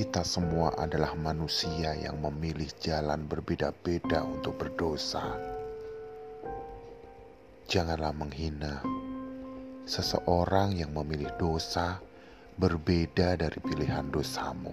kita semua adalah manusia yang memilih jalan berbeda-beda untuk berdosa. Janganlah menghina seseorang yang memilih dosa berbeda dari pilihan dosamu.